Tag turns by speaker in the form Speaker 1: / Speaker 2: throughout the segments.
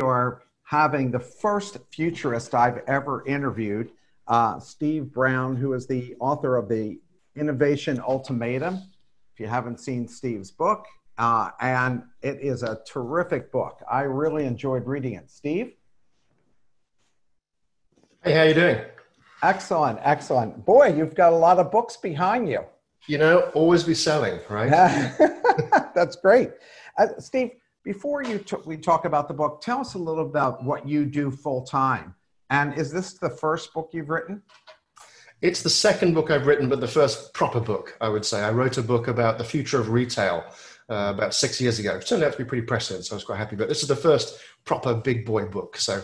Speaker 1: are having the first futurist I've ever interviewed, uh, Steve Brown, who is the author of the Innovation Ultimatum. If you haven't seen Steve's book, uh, and it is a terrific book. I really enjoyed reading it. Steve?
Speaker 2: Hey, how you doing?
Speaker 1: Excellent, excellent. Boy, you've got a lot of books behind you.
Speaker 2: You know, always be selling, right?
Speaker 1: That's great. Uh, Steve, before you we talk about the book, tell us a little about what you do full time. And is this the first book you've written?
Speaker 2: It's the second book I've written, but the first proper book, I would say. I wrote a book about the future of retail uh, about six years ago. It turned out to be pretty prescient, so I was quite happy. But this is the first proper big boy book. So,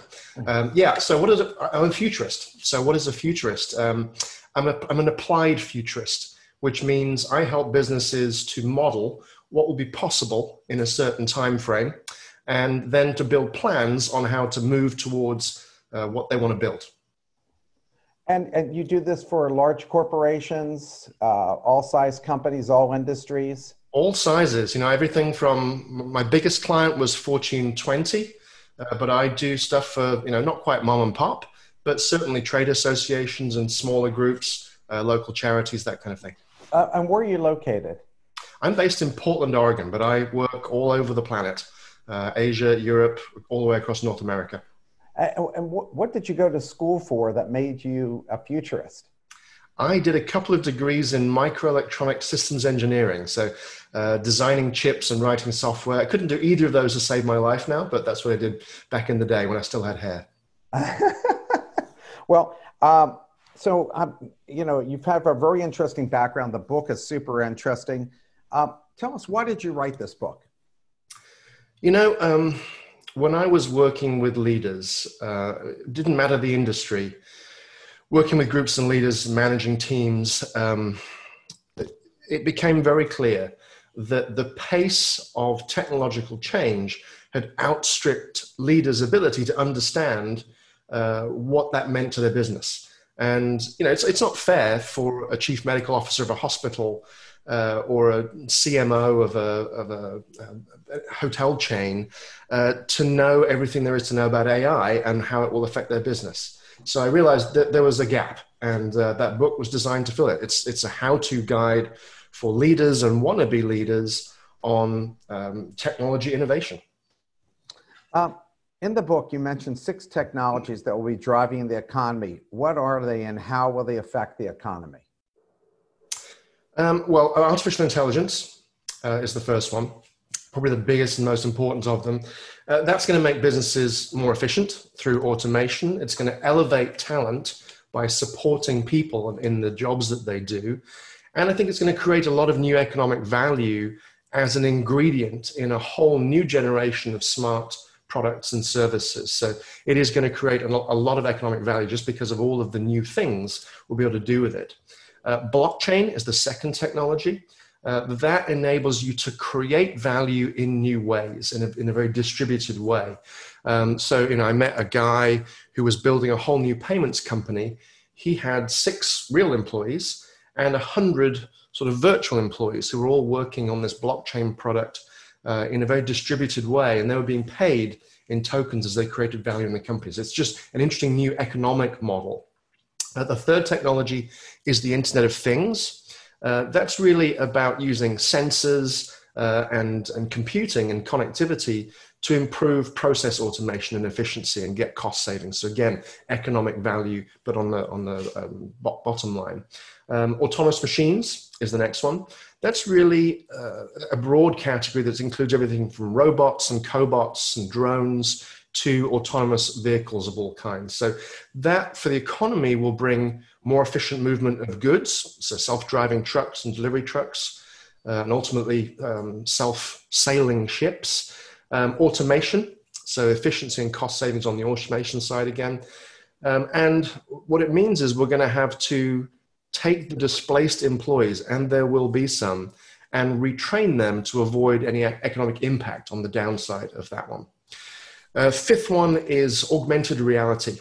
Speaker 2: um, yeah. So, what is it? I'm a futurist. So, what is a futurist? Um, I'm, a, I'm an applied futurist, which means I help businesses to model what will be possible in a certain time frame, and then to build plans on how to move towards uh, what they want to build.
Speaker 1: And, and you do this for large corporations, uh, all size companies, all industries?
Speaker 2: All sizes, you know, everything from my biggest client was Fortune 20, uh, but I do stuff for, you know, not quite mom and pop, but certainly trade associations and smaller groups, uh, local charities, that kind of thing.
Speaker 1: Uh, and where are you located?
Speaker 2: I'm based in Portland, Oregon, but I work all over the planet uh, Asia, Europe, all the way across North America.
Speaker 1: And what did you go to school for that made you a futurist?
Speaker 2: I did a couple of degrees in microelectronic systems engineering, so uh, designing chips and writing software. I couldn't do either of those to save my life now, but that's what I did back in the day when I still had hair.
Speaker 1: well, um, so um, you know you've had a very interesting background. The book is super interesting. Uh, tell us, why did you write this book?
Speaker 2: You know, um, when I was working with leaders, uh, didn't matter the industry, working with groups and leaders, managing teams, um, it became very clear that the pace of technological change had outstripped leaders' ability to understand uh, what that meant to their business. And you know, it's, it's not fair for a chief medical officer of a hospital uh, or a CMO of a, of a, a hotel chain uh, to know everything there is to know about AI and how it will affect their business. So I realized that there was a gap, and uh, that book was designed to fill it. It's, it's a how to guide for leaders and wannabe leaders on um, technology innovation.
Speaker 1: Um, in the book, you mentioned six technologies that will be driving the economy. What are they and how will they affect the economy?
Speaker 2: Um, well, artificial intelligence uh, is the first one, probably the biggest and most important of them. Uh, that's going to make businesses more efficient through automation. It's going to elevate talent by supporting people in the jobs that they do. And I think it's going to create a lot of new economic value as an ingredient in a whole new generation of smart products and services. So it is going to create a lot of economic value just because of all of the new things we'll be able to do with it. Uh, blockchain is the second technology. Uh, that enables you to create value in new ways, in a, in a very distributed way. Um, so, you know, I met a guy who was building a whole new payments company. He had six real employees and a hundred sort of virtual employees who were all working on this blockchain product uh, in a very distributed way, and they were being paid in tokens as they created value in the companies. It's just an interesting new economic model. Uh, the third technology is the Internet of Things. Uh, that's really about using sensors uh, and, and computing and connectivity to improve process automation and efficiency and get cost savings. So again, economic value, but on the on the um, bottom line. Um, autonomous machines is the next one. That's really uh, a broad category that includes everything from robots and cobots and drones to autonomous vehicles of all kinds. So that for the economy will bring more efficient movement of goods, so self-driving trucks and delivery trucks, uh, and ultimately um, self-sailing ships, um, automation, so efficiency and cost savings on the automation side again. Um, and what it means is we're going to have to take the displaced employees, and there will be some, and retrain them to avoid any economic impact on the downside of that one. Uh, fifth one is augmented reality.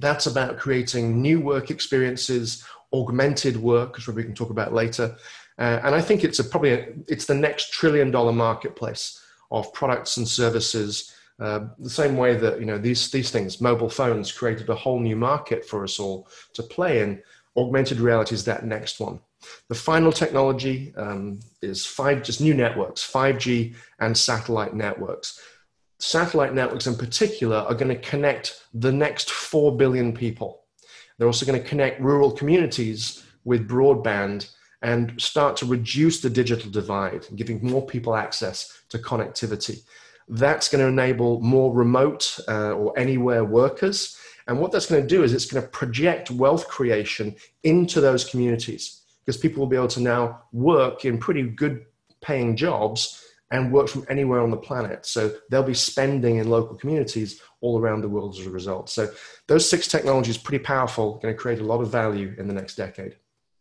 Speaker 2: That's about creating new work experiences, augmented work, which we can talk about later. Uh, and I think it's a, probably a, it's the next trillion dollar marketplace of products and services Uh, the same way that you know these these things, mobile phones, created a whole new market for us all to play in. Augmented reality is that next one. The final technology um, is five, just new networks, 5G and satellite networks. Satellite networks in particular are going to connect the next 4 billion people. They're also going to connect rural communities with broadband and start to reduce the digital divide, giving more people access to connectivity. That's going to enable more remote uh, or anywhere workers. And what that's going to do is it's going to project wealth creation into those communities because people will be able to now work in pretty good paying jobs and work from anywhere on the planet. So they'll be spending in local communities all around the world as a result. So those six technologies pretty powerful, going to create a lot of value in the next decade.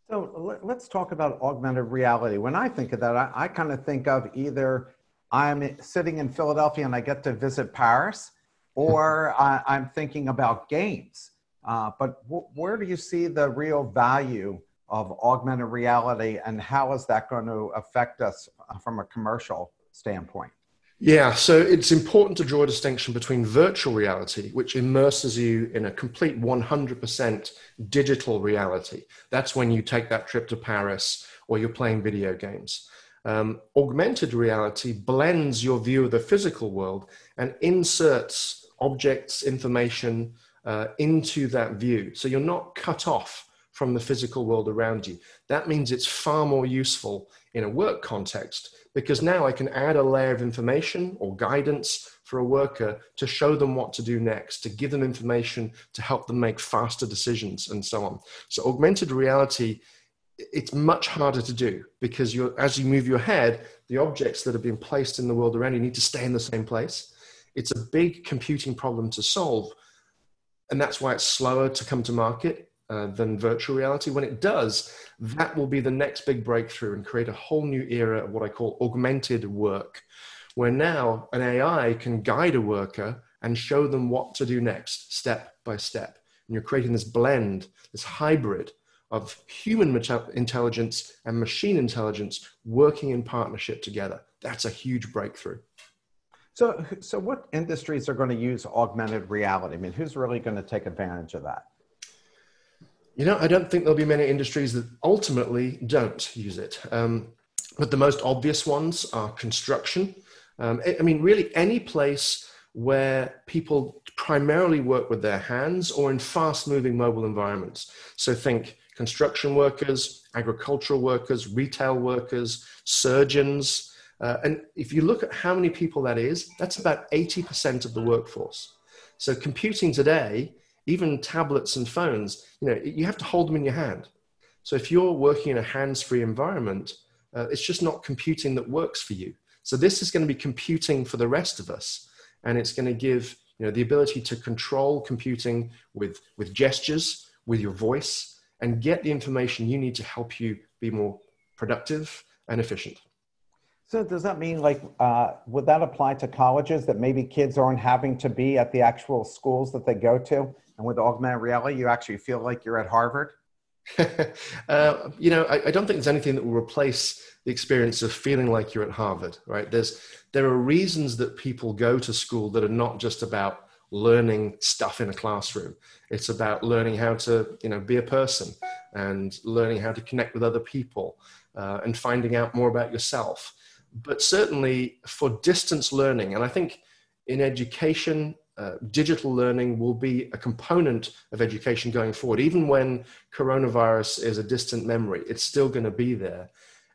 Speaker 1: So let's talk about augmented reality. When I think of that, I, I kind of think of either I'm sitting in Philadelphia and I get to visit Paris, or I, am thinking about games. Uh, but w- where do you see the real value of augmented reality, and how is that going to affect us uh, from a commercial standpoint?
Speaker 2: Yeah, so it's important to draw a distinction between virtual reality, which immerses you in a complete 100% digital reality. That's when you take that trip to Paris or you're playing video games. Um, augmented reality blends your view of the physical world and inserts objects, information uh, into that view. So you're not cut off from the physical world around you. That means it's far more useful in a work context because now I can add a layer of information or guidance for a worker to show them what to do next, to give them information to help them make faster decisions and so on. So augmented reality it's much harder to do because you as you move your head, the objects that have been placed in the world around you need to stay in the same place. It's a big computing problem to solve. And that's why it's slower to come to market uh, than virtual reality. When it does, that will be the next big breakthrough and create a whole new era of what I call augmented work, where now an AI can guide a worker and show them what to do next, step by step. And you're creating this blend, this hybrid of human intelligence and machine intelligence working in partnership together. That's a huge breakthrough.
Speaker 1: So, so what industries are going to use augmented reality? I mean, who's really going to take advantage of that?
Speaker 2: You know, I don't think there'll be many industries that ultimately don't use it. Um, but the most obvious ones are construction. Um, I mean, really, any place where people primarily work with their hands or in fast moving mobile environments. So think construction workers, agricultural workers, retail workers, surgeons. Uh, and if you look at how many people that is, that's about 80% of the workforce. So computing today even tablets and phones, you know, you have to hold them in your hand. So if you're working in a hands-free environment, uh, it's just not computing that works for you. So this is going to be computing for the rest of us, and it's going to give you know the ability to control computing with with gestures, with your voice, and get the information you need to help you be more productive and efficient.
Speaker 1: So does that mean like uh, would that apply to colleges that maybe kids aren't having to be at the actual schools that they go to? And with augmented reality, you actually feel like you're at Harvard?
Speaker 2: uh, you know, I, I, don't think there's anything that will replace the experience of feeling like you're at Harvard, right? There's, there are reasons that people go to school that are not just about learning stuff in a classroom. It's about learning how to, you know, be a person and learning how to connect with other people uh, and finding out more about yourself. But certainly for distance learning, and I think in education, uh, digital learning will be a component of education going forward. Even when coronavirus is a distant memory, it's still going to be there.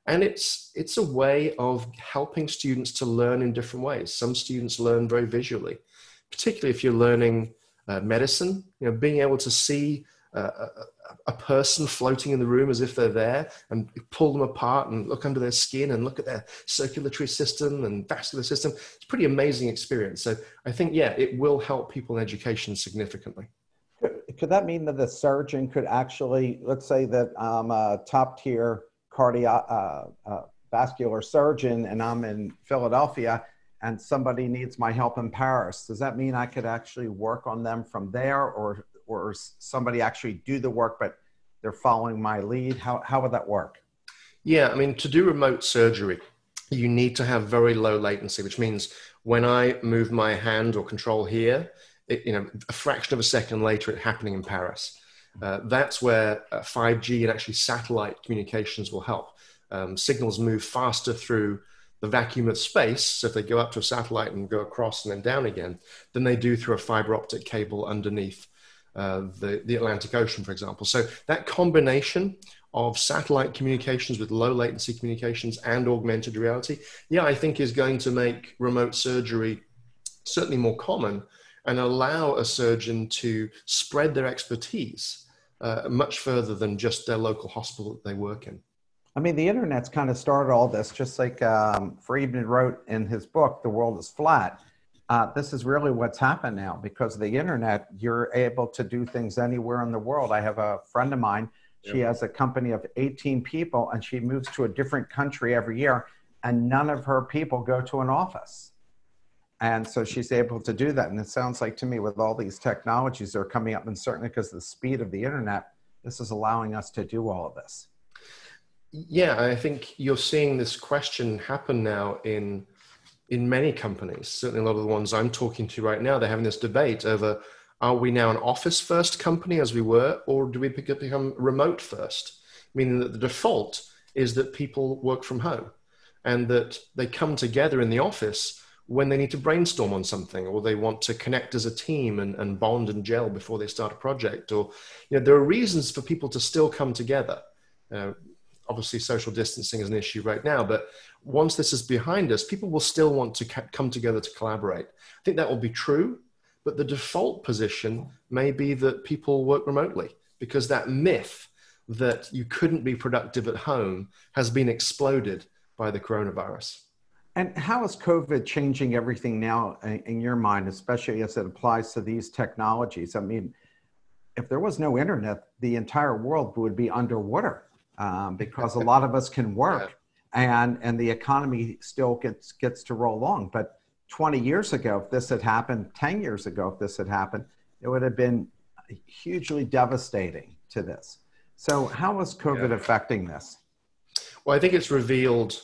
Speaker 2: And it's, it's a way of helping students to learn in different ways. Some students learn very visually, particularly if you're learning uh, medicine, you know, being able to see uh, a person floating in the room as if they're there and pull them apart and look under their skin and look at their circulatory system and vascular system. It's a pretty amazing experience. So I think, yeah, it will help people in education significantly.
Speaker 1: Could, that mean that the surgeon could actually, let's say that I'm a top tier cardio uh, uh, vascular surgeon and I'm in Philadelphia and somebody needs my help in Paris. Does that mean I could actually work on them from there or or somebody actually do the work, but they're following my lead? How, how would that work?
Speaker 2: Yeah, I mean, to do remote surgery, you need to have very low latency, which means when I move my hand or control here, it, you know, a fraction of a second later, it happening in Paris. Uh, that's where uh, 5G and actually satellite communications will help. Um, signals move faster through the vacuum of space, so if they go up to a satellite and go across and then down again, than they do through a fiber optic cable underneath uh, the, the Atlantic Ocean, for example. So that combination of satellite communications with low latency communications and augmented reality, yeah, I think is going to make remote surgery certainly more common and allow a surgeon to spread their expertise uh, much further than just their local hospital that they work in.
Speaker 1: I mean, the internet's kind of started all this, just like um, Friedman wrote in his book, The World is Flat. Uh, this is really what's happened now because of the internet. You're able to do things anywhere in the world. I have a friend of mine, she has a company of 18 people, and she moves to a different country every year, and none of her people go to an office. And so she's able to do that. And it sounds like to me, with all these technologies that are coming up, and certainly because of the speed of the internet, this is allowing us to do all of this.
Speaker 2: Yeah, I think you're seeing this question happen now in in many companies. Certainly, a lot of the ones I'm talking to right now, they're having this debate over: Are we now an office first company as we were, or do we become remote first? Meaning that the default is that people work from home, and that they come together in the office when they need to brainstorm on something or they want to connect as a team and, and bond and gel before they start a project or you know there are reasons for people to still come together uh, obviously social distancing is an issue right now but once this is behind us people will still want to ca- come together to collaborate. I think that will be true but the default position may be that people work remotely because that myth that you couldn't be productive at home has been exploded by the coronavirus.
Speaker 1: And how is COVID changing everything now uh, in your mind, especially as it applies to these technologies? I mean, if there was no internet, the entire world would be underwater um, because a lot of us can work yeah. and, and the economy still gets, gets to roll along. But 20 years ago, if this had happened, 10 years ago, if this had happened, it would have been hugely devastating to this. So, how is COVID yeah. affecting this?
Speaker 2: Well, I think it's revealed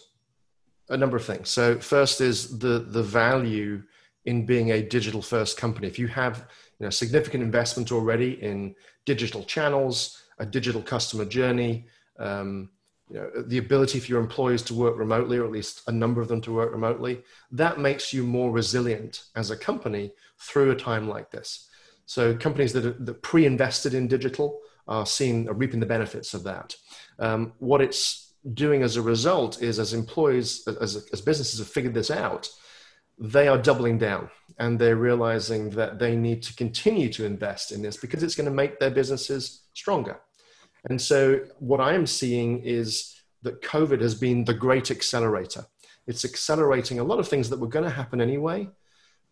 Speaker 2: a number of things. So first is the the value in being a digital first company. If you have you know, significant investment already in digital channels, a digital customer journey, um, you know, the ability for your employees to work remotely, or at least a number of them to work remotely, that makes you more resilient as a company through a time like this. So companies that, are, that pre-invested in digital are seeing, are reaping the benefits of that. Um, what it's doing as a result is as employees, as, as businesses have figured this out, they are doubling down and they're realizing that they need to continue to invest in this because it's going to make their businesses stronger. And so, what I am seeing is that COVID has been the great accelerator. It's accelerating a lot of things that were going to happen anyway.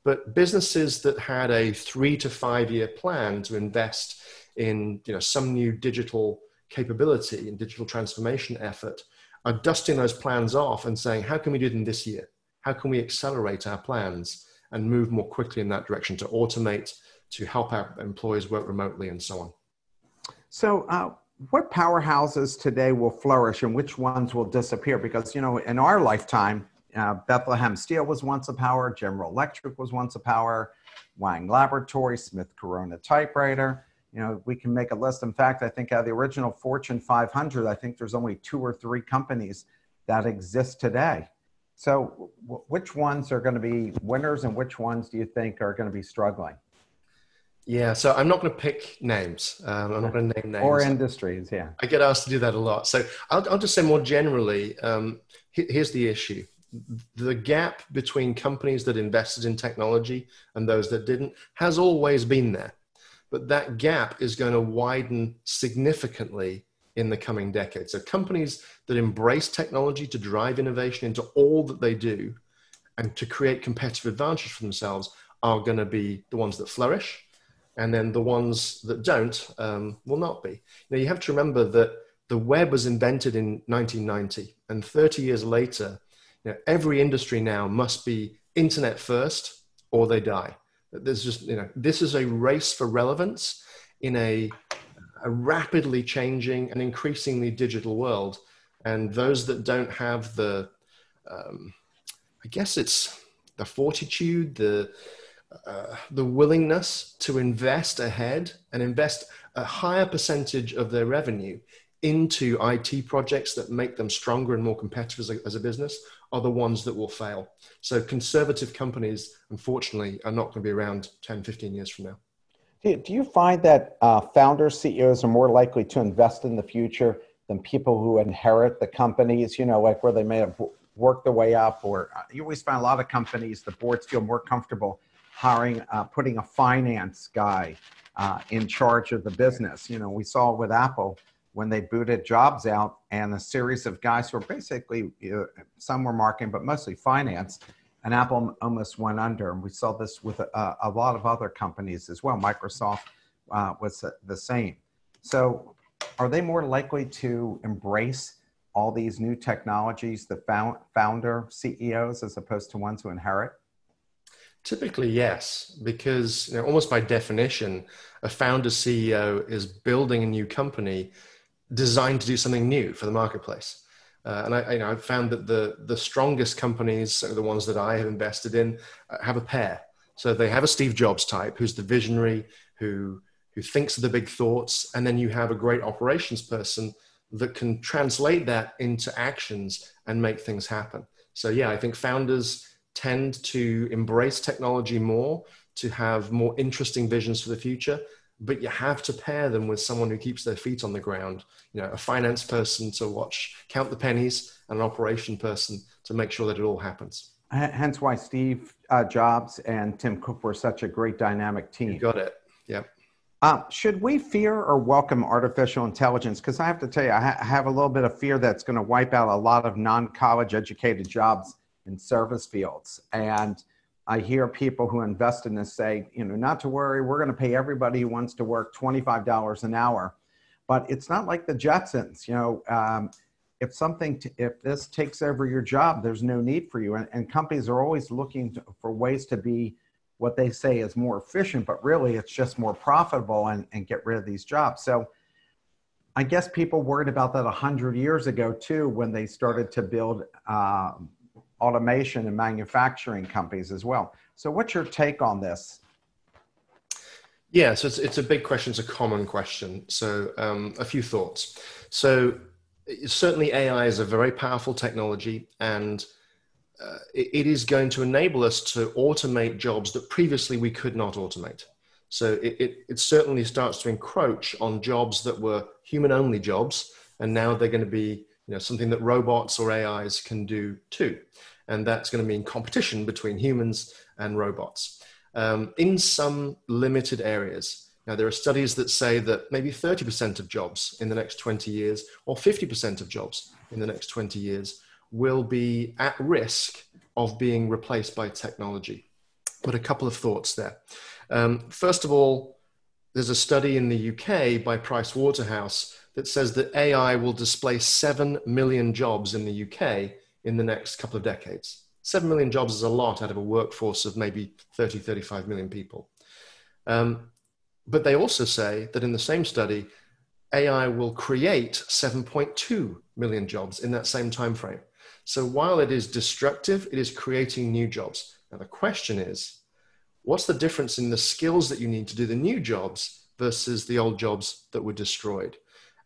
Speaker 2: But businesses that had a three to five year plan to invest in you know, some new digital capability and digital transformation effort are dusting those plans off and saying, how can we do them this year? How can we accelerate our plans and move more quickly in that direction to automate, to help our employees work remotely, and so on?
Speaker 1: So, uh, what powerhouses today will flourish and which ones will disappear? Because, you know, in our lifetime, uh, Bethlehem Steel was once a power, General Electric was once a power, Wang Laboratory, Smith Corona typewriter you know, we can make a list. In fact, I think out of the original Fortune 500, I think there's only two or three companies that exist today. So, w- which ones are going to be winners, and which ones do you think are going to be struggling?
Speaker 2: Yeah, so I'm not going to pick names. Um, I'm not going to name names.
Speaker 1: Or industries, yeah.
Speaker 2: I get asked to do that a lot. So I'll, I'll just say more generally um, here's the issue the gap between companies that invested in technology and those that didn't has always been there but that gap is going to widen significantly in the coming decades. So companies that embrace technology to drive innovation into all that they do and to create competitive advantage for themselves are going to be the ones that flourish. And then the ones that don't um, will not be. Now, you have to remember that the web was invented in 1990, and 30 years later, you know, every industry now must be internet first or they die. There's just, you know, this is a race for relevance in a, a rapidly changing and increasingly digital world. And those that don't have the, um, I guess it's the fortitude, the uh, the willingness to invest ahead and invest a higher percentage of their revenue into IT projects that make them stronger and more competitive as a, as a business are the ones that will fail. So conservative companies, unfortunately, are not going to be around 10, 15 years from now.
Speaker 1: Do you find that uh, founders, CEOs are more likely to invest in the future than people who inherit the companies, you know, like where they may have worked their way up? Or uh, you always find a lot of companies, the boards feel more comfortable hiring, uh, putting a finance guy uh, in charge of the business. You know, we saw with Apple when they booted Jobs out and a series of guys who were basically, you know, some were marketing, but mostly finance, and Apple almost went under. And we saw this with a, a lot of other companies as well. Microsoft uh, was the same. So, are they more likely to embrace all these new technologies, the found, founder CEOs, as opposed to ones who inherit?
Speaker 2: Typically, yes, because you know, almost by definition, a founder CEO is building a new company designed to do something new for the marketplace. Uh, and I, you know, I've found that the the strongest companies, the ones that I have invested in, uh, have a pair. So they have a Steve Jobs type, who's the visionary, who who thinks of the big thoughts, and then you have a great operations person that can translate that into actions and make things happen. So yeah, I think founders tend to embrace technology more, to have more interesting visions for the future, but you have to pair them with someone who keeps their feet on the ground you know a finance person to watch count the pennies and an operation person to make sure that it all happens.
Speaker 1: Hence why steve uh, jobs and tim cook were such a great dynamic team.
Speaker 2: You got it. Yep.
Speaker 1: Uh, should we fear or welcome artificial intelligence? Because I have to tell you, I ha- have a little bit of fear that's going to wipe out a lot of non college educated jobs in service fields. And I hear people who invest in this say, you know, not to worry, we're going to pay everybody who wants to work $25 an hour. But it's not like the Jetsons, you know. Um, if something, t- if this takes over your job, there's no need for you. And, and companies are always looking to, for ways to be what they say is more efficient, but really it's just more profitable and, and get rid of these jobs. So I guess people worried about that 100 years ago too when they started to build um, automation and manufacturing companies as well. So, what's your take on this?
Speaker 2: Yeah, so it's, it's a big question. It's a common question. So, um, a few thoughts. So, certainly AI is a very powerful technology and uh, it, it is going to enable us to automate jobs that previously we could not automate. So, it, it, it certainly starts to encroach on jobs that were human only jobs, and now they're going to be you know, something that robots or AIs can do too and that's going to mean competition between humans and robots um, in some limited areas. Now, there are studies that say that maybe 30% of jobs in the next 20 years, or 50% of jobs in the next 20 years, will be at risk of being replaced by technology. But a couple of thoughts there. Um, first of all, there's a study in the UK by Price Waterhouse that says that AI will displace 7 million jobs in the UK in the next couple of decades. 7 million jobs is a lot out of a workforce of maybe 30, 35 million people. Um, but they also say that in the same study, AI will create 7.2 million jobs in that same time frame. So while it is destructive, it is creating new jobs. Now the question is, what's the difference in the skills that you need to do the new jobs versus the old jobs that were destroyed?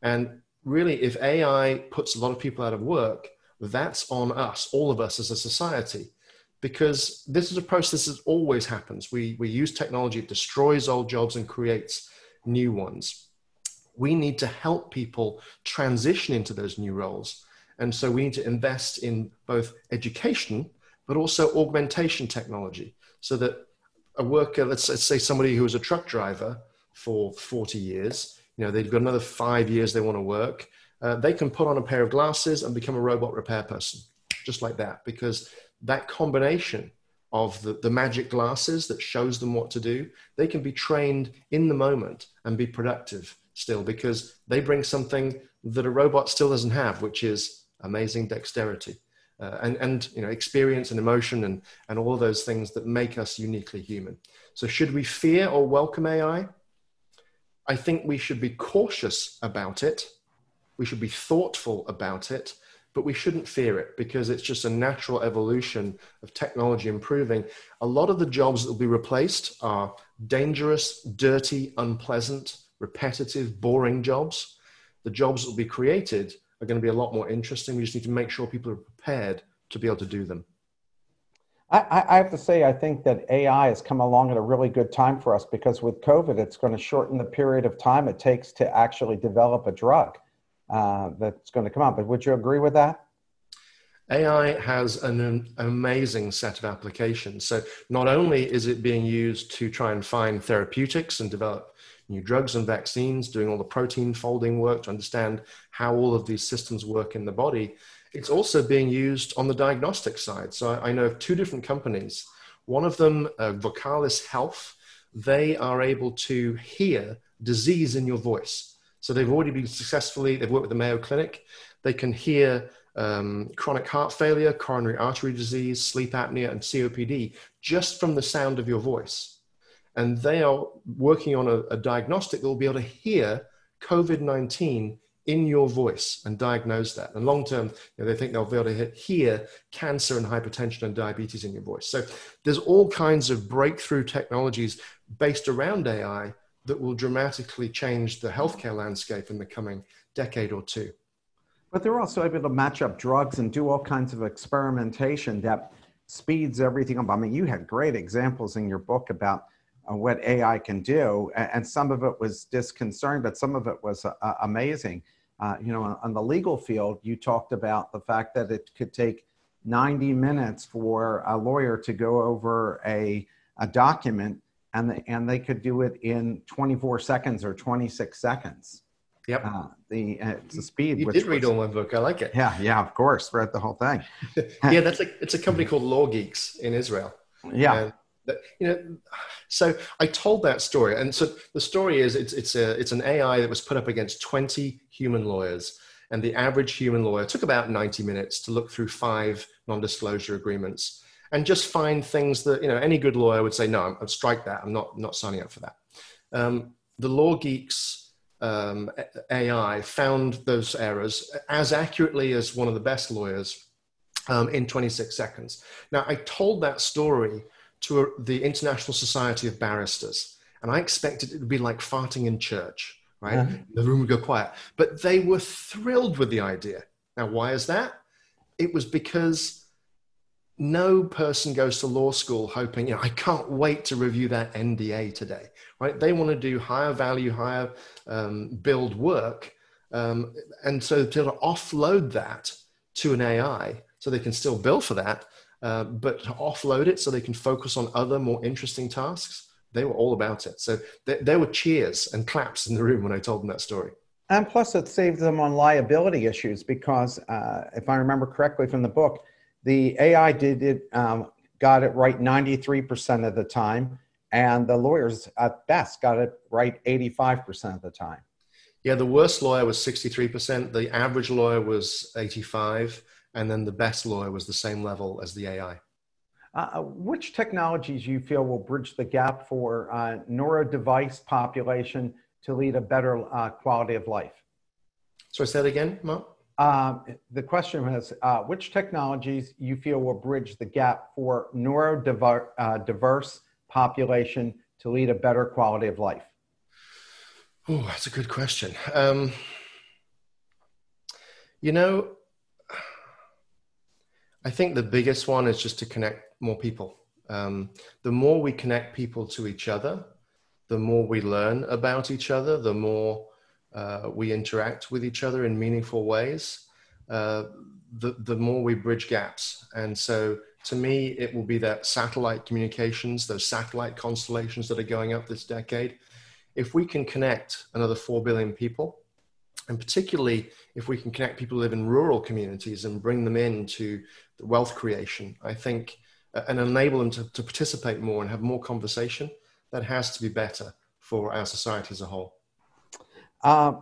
Speaker 2: And really, if AI puts a lot of people out of work, that's on us, all of us as a society, because this is a process that always happens. We, we use technology, it destroys old jobs and creates new ones. We need to help people transition into those new roles. And so we need to invest in both education, but also augmentation technology so that a worker, let's, let's say somebody who was a truck driver for 40 years, you know, they've got another five years they want to work uh, they can put on a pair of glasses and become a robot repair person, just like that, because that combination of the, the magic glasses that shows them what to do, they can be trained in the moment and be productive still because they bring something that a robot still doesn't have, which is amazing dexterity. Uh, and, and you know experience and emotion and, and all those things that make us uniquely human. So should we fear or welcome AI? I think we should be cautious about it we should be thoughtful about it but we shouldn't fear it because it's just a natural evolution of technology improving. A lot of the jobs that will be replaced are dangerous, dirty, unpleasant, repetitive, boring jobs. The jobs that will be created are going to be a lot more interesting. We just need to make sure people are prepared to be able to do them.
Speaker 1: I, I, have to say, I think that AI has come along at a really good time for us because with COVID, it's going to shorten the period of time it takes to actually develop a drug uh, that's going to come out. But would you agree with that?
Speaker 2: AI has an amazing set of applications. So, not only is it being used to try and find therapeutics and develop new drugs and vaccines, doing all the protein folding work to understand how all of these systems work in the body, it's also being used on the diagnostic side. So I know of two different companies. One of them, uh, Vocalis Health, they are able to hear disease in your voice. So they've already been successfully, they've worked with the Mayo Clinic. They can hear um, chronic heart failure, coronary artery disease, sleep apnea, and COPD just from the sound of your voice. And they are working on a, a diagnostic that will be able to hear COVID 19 in your voice and diagnose that. And long term, you know, they think they'll be able to hear cancer and hypertension and diabetes in your voice. So there's all kinds of breakthrough technologies based around AI that will dramatically change the healthcare landscape in the coming decade or two.
Speaker 1: But they're also able to match up drugs and do all kinds of experimentation that speeds everything up. I mean, you had great examples in your book about uh, what AI can do, and, some of it was disconcerting, but some of it was uh, amazing. Uh, you know, on the legal field, you talked about the fact that it could take 90 minutes for a lawyer to go over a, a document and, the, and they could do it in 24 seconds or 26 seconds.
Speaker 2: Yep. Uh,
Speaker 1: the, uh, the speed.
Speaker 2: You did read all my book. I like it.
Speaker 1: Yeah. Yeah. Of course. Read the whole thing.
Speaker 2: yeah. That's like, it's a company called LawGeex in Israel.
Speaker 1: Yeah. And
Speaker 2: you know, so I told that story, and so the story is it's it's a it's an AI that was put up against twenty human lawyers, and the average human lawyer took about ninety minutes to look through five non-disclosure agreements and just find things that you know any good lawyer would say no, I'm, strike that. I'm not not signing up for that. Um, the LawGeex um, AI found those errors as accurately as one of the best lawyers um, in 26 seconds. Now I told that story to a, the International Society of Barristers. And I expected it to be like farting in church, right? Uh-huh. The room would go quiet. But they were thrilled with the idea. Now, why is that? It was because no person goes to law school hoping, you know, I can't wait to review that NDA today, right? They want to do higher value, higher um, build work. Um, and so to offload that to an AI so they can still bill for that uh, but to offload it so they can focus on other more interesting tasks, they were all about it. So there, there were cheers and claps in the room when I told them that story.
Speaker 1: And plus, it saved them on liability issues because, uh, if I remember correctly from the book, the AI did it, um, got it right 93% of the time, and the lawyers at best got it right 85% of the time.
Speaker 2: Yeah, the worst lawyer was 63%. The average lawyer was 85 and then the best lawyer was the same level as the AI.
Speaker 1: Uh, uh, which technologies you feel will bridge the gap for uh, neurodiverse population to lead a better uh, quality of life?
Speaker 2: So I said again, Mark?
Speaker 1: Uh, the question was, uh, which technologies you feel will bridge the gap for neurodiverse population to lead a better quality of life?
Speaker 2: Oh, that's a good question. Um, you know, I think the biggest one is just to connect more people. Um, the more we connect people to each other, the more we learn about each other, the more uh, we interact with each other in meaningful ways, uh, the, the more we bridge gaps. And so to me, it will be that satellite communications, those satellite constellations that are going up this decade. If we can connect another 4 billion people, and particularly if we can connect people who live in rural communities and bring them into the wealth creation, I think, uh, and enable them to, to participate more and have more conversation, that has to be better for our society as a whole.
Speaker 1: Uh,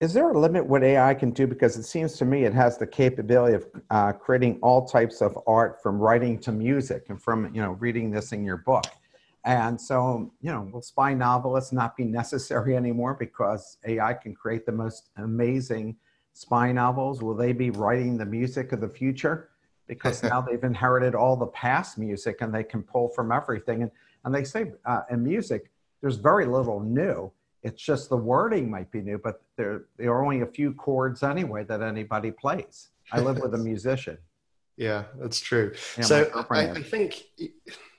Speaker 1: is there a limit what AI can do? Because it seems to me it has the capability of uh, creating all types of art, from writing to music, and from you know reading this in your book. And so, you know, will spy novelists not be necessary anymore because AI can create the most amazing spy novels? Will they be writing the music of the future? Because now they've inherited all the past music and they can pull from everything. And, and they say uh, in music, there's very little new. It's just the wording might be new, but there, there are only a few chords anyway that anybody plays. I live with a musician.
Speaker 2: Yeah, that's true. Yeah, so I, I, think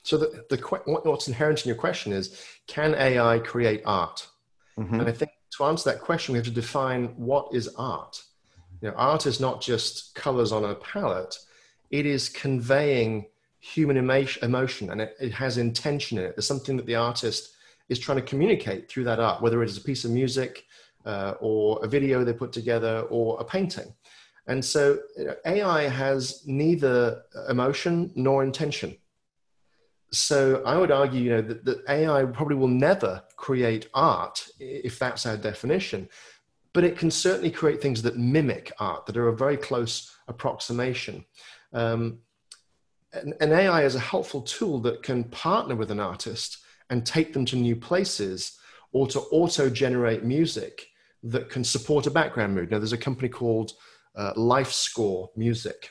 Speaker 2: so. The, the what's inherent in your question is, can AI create art? Mm-hmm. And I think to answer that question, we have to define what is art. You know, art is not just colors on a palette; it is conveying human emotion, and it, it has intention in it. There's something that the artist is trying to communicate through that art, whether it is a piece of music uh, or a video they put together or a painting. And so you know, AI has neither emotion nor intention. So I would argue, you know, that, that AI probably will never create art if that's our definition, but it can certainly create things that mimic art that are a very close approximation. Um, and, and AI is a helpful tool that can partner with an artist and take them to new places or to auto generate music that can support a background mood. Now, there's a company called uh, Life Score Music,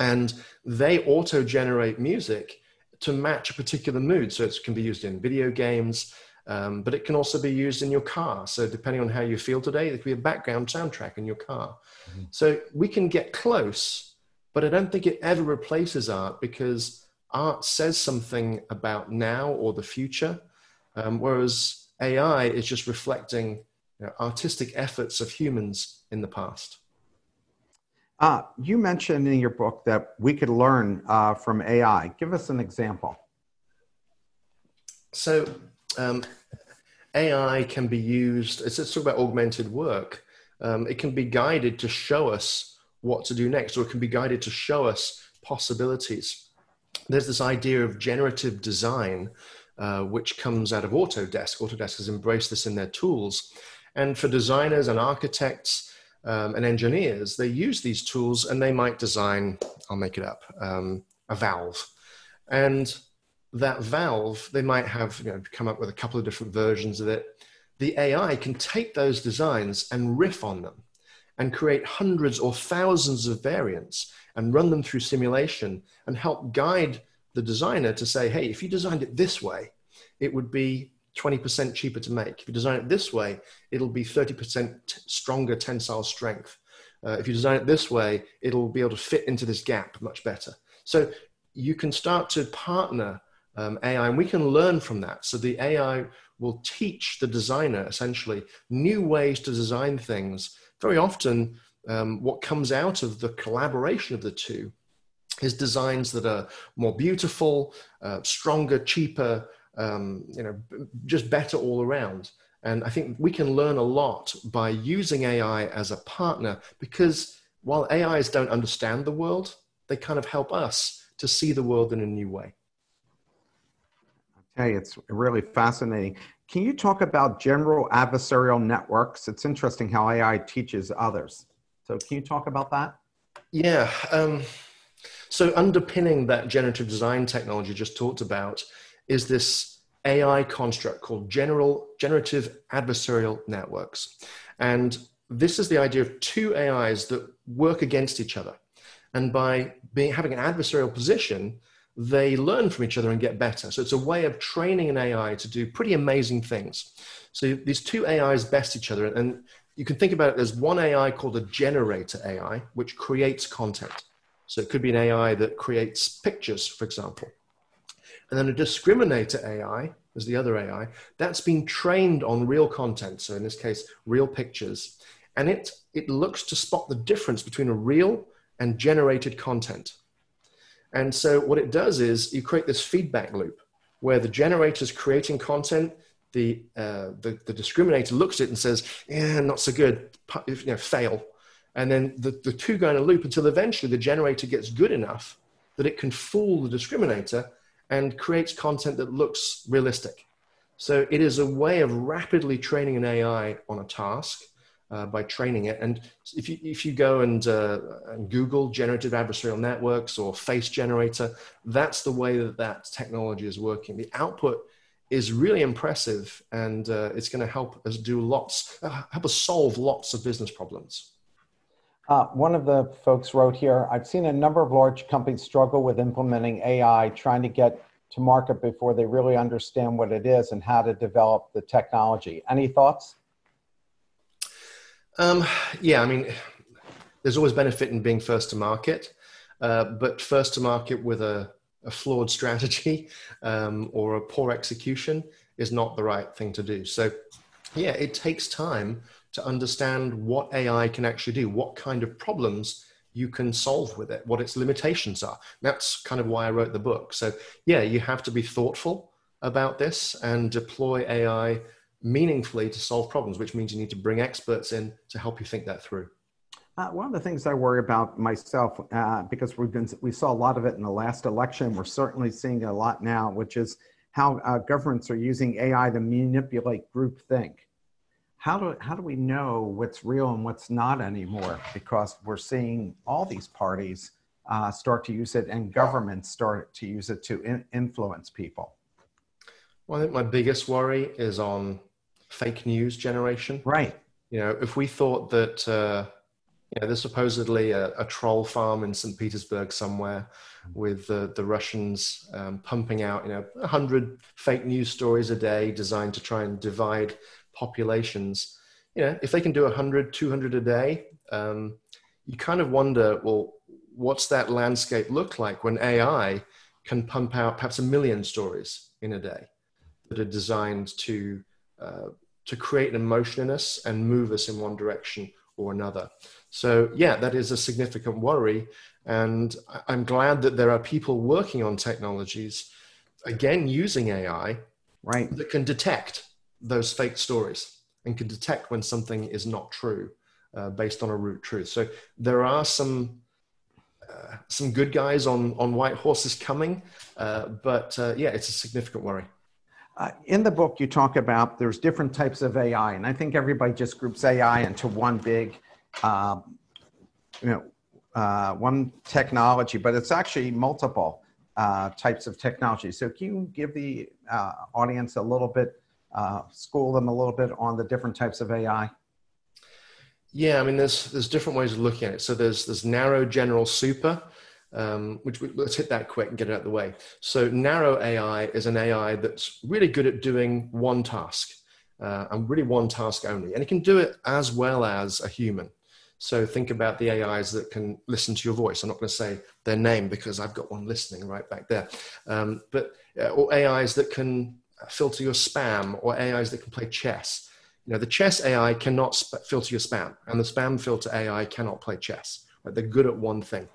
Speaker 2: and they auto generate music to match a particular mood. So it can be used in video games, um, but it can also be used in your car. So depending on how you feel today, it could be a background soundtrack in your car. Mm-hmm. So we can get close, but I don't think it ever replaces art because art says something about now or the future, um, whereas AI is just reflecting you know, artistic efforts of humans in the past.
Speaker 1: Uh, you mentioned in your book that we could learn uh, from AI. Give us an example.
Speaker 2: So, um, AI can be used, it's, it's talk about augmented work. Um, it can be guided to show us what to do next, or it can be guided to show us possibilities. There's this idea of generative design, uh, which comes out of Autodesk. Autodesk has embraced this in their tools. And for designers and architects, um, and engineers, they use these tools and they might design, I'll make it up, um, a valve. And that valve, they might have you know, come up with a couple of different versions of it. The AI can take those designs and riff on them and create hundreds or thousands of variants and run them through simulation and help guide the designer to say, hey, if you designed it this way, it would be 20% cheaper to make. If you design it this way, it'll be 30% stronger tensile strength. Uh, if you design it this way, it'll be able to fit into this gap much better. So you can start to partner um, AI, and we can learn from that. So the AI will teach the designer essentially new ways to design things. Very often, um, what comes out of the collaboration of the two is designs that are more beautiful, uh, stronger, cheaper, um, you know, just better all around. And I think we can learn a lot by using AI as a partner because while AIs don't understand the world, they kind of help us to see the world in a new way.
Speaker 1: Okay, it's really fascinating. Can you talk about general adversarial networks? It's interesting how AI teaches others. So, can you talk about that?
Speaker 2: Yeah. Um, so, underpinning that generative design technology just talked about is this AI construct called general generative adversarial networks. And this is the idea of two AIs that work against each other. And by being, having an adversarial position, they learn from each other and get better. So it's a way of training an AI to do pretty amazing things. So these two AIs best each other. And you can think about it as one AI called a generator AI, which creates content. So it could be an AI that creates pictures, for example. And then a discriminator AI is the other AI that's been trained on real content. So in this case, real pictures. And it, it looks to spot the difference between a real and generated content. And so what it does is you create this feedback loop where the generator is creating content, the, uh, the, the, discriminator looks at it and says, yeah, not so good, you know, fail. And then the, the two go in a loop until eventually the generator gets good enough that it can fool the discriminator and creates content that looks realistic. So it is a way of rapidly training an AI on a task uh, by training it. And if you, if you go and, uh, and, Google generative adversarial networks or face generator, that's the way that that technology is working. The output is really impressive and uh, it's going to help us do lots, uh, help us solve lots of business problems.
Speaker 1: Uh, one of the folks wrote here I've seen a number of large companies struggle with implementing AI, trying to get to market before they really understand what it is and how to develop the technology. Any thoughts?
Speaker 2: Um, yeah, I mean, there's always benefit in being first to market, uh, but first to market with a, a flawed strategy um, or a poor execution is not the right thing to do. So, yeah, it takes time to understand what AI can actually do, what kind of problems you can solve with it, what its limitations are. That's kind of why I wrote the book. So, yeah, you have to be thoughtful about this and deploy AI meaningfully to solve problems, which means you need to bring experts in to help you think that through.
Speaker 1: Uh, one of the things I worry about myself, uh, because we've been we saw a lot of it in the last election, we're certainly seeing a lot now, which is how uh, governments are using AI to manipulate groupthink how do, how do we know what's real and what's not anymore? Because we're seeing all these parties uh, start to use it and governments start to use it to in- influence people.
Speaker 2: Well, I think my biggest worry is on fake news generation.
Speaker 1: Right.
Speaker 2: You know, if we thought that, uh, you know, there's supposedly a, a, troll farm in St. Petersburg somewhere with the, the Russians um, pumping out, you know, 100 fake news stories a day designed to try and divide populations, you know, if they can do 100, 200 a day, um, you kind of wonder, well, what's that landscape look like when AI can pump out perhaps a million stories in a day that are designed to uh, to create an emotion in us and move us in one direction or another. So yeah, that is a significant worry, and I'm glad that there are people working on technologies, again using AI,
Speaker 1: right,
Speaker 2: that can detect those fake stories and can detect when something is not true uh, based on a root truth. So there are some uh, some good guys on on white horses coming, uh, but uh, yeah, it's a significant worry.
Speaker 1: Uh, in the book, you talk about there's different types of AI, and I think everybody just groups AI into one big, um, you know, uh, one technology, but it's actually multiple types of technology. So, can you give the audience a little bit uh, school them a little bit on the different types of AI?
Speaker 2: Yeah, I mean, there's there's different ways of looking at it. So there's there's narrow, general, super. Um, which we, let's hit that quick and get it out of the way. So narrow AI is an AI that's really good at doing one task uh, and really one task only, and it can do it as well as a human. So think about the AIs that can listen to your voice. I'm not going to say their name because I've got one listening right back there. Um, but uh, or AIs that can filter your spam or AIs that can play chess. You know, the chess AI cannot filter your spam, and the spam filter AI cannot play chess. Right? They're good at one thing.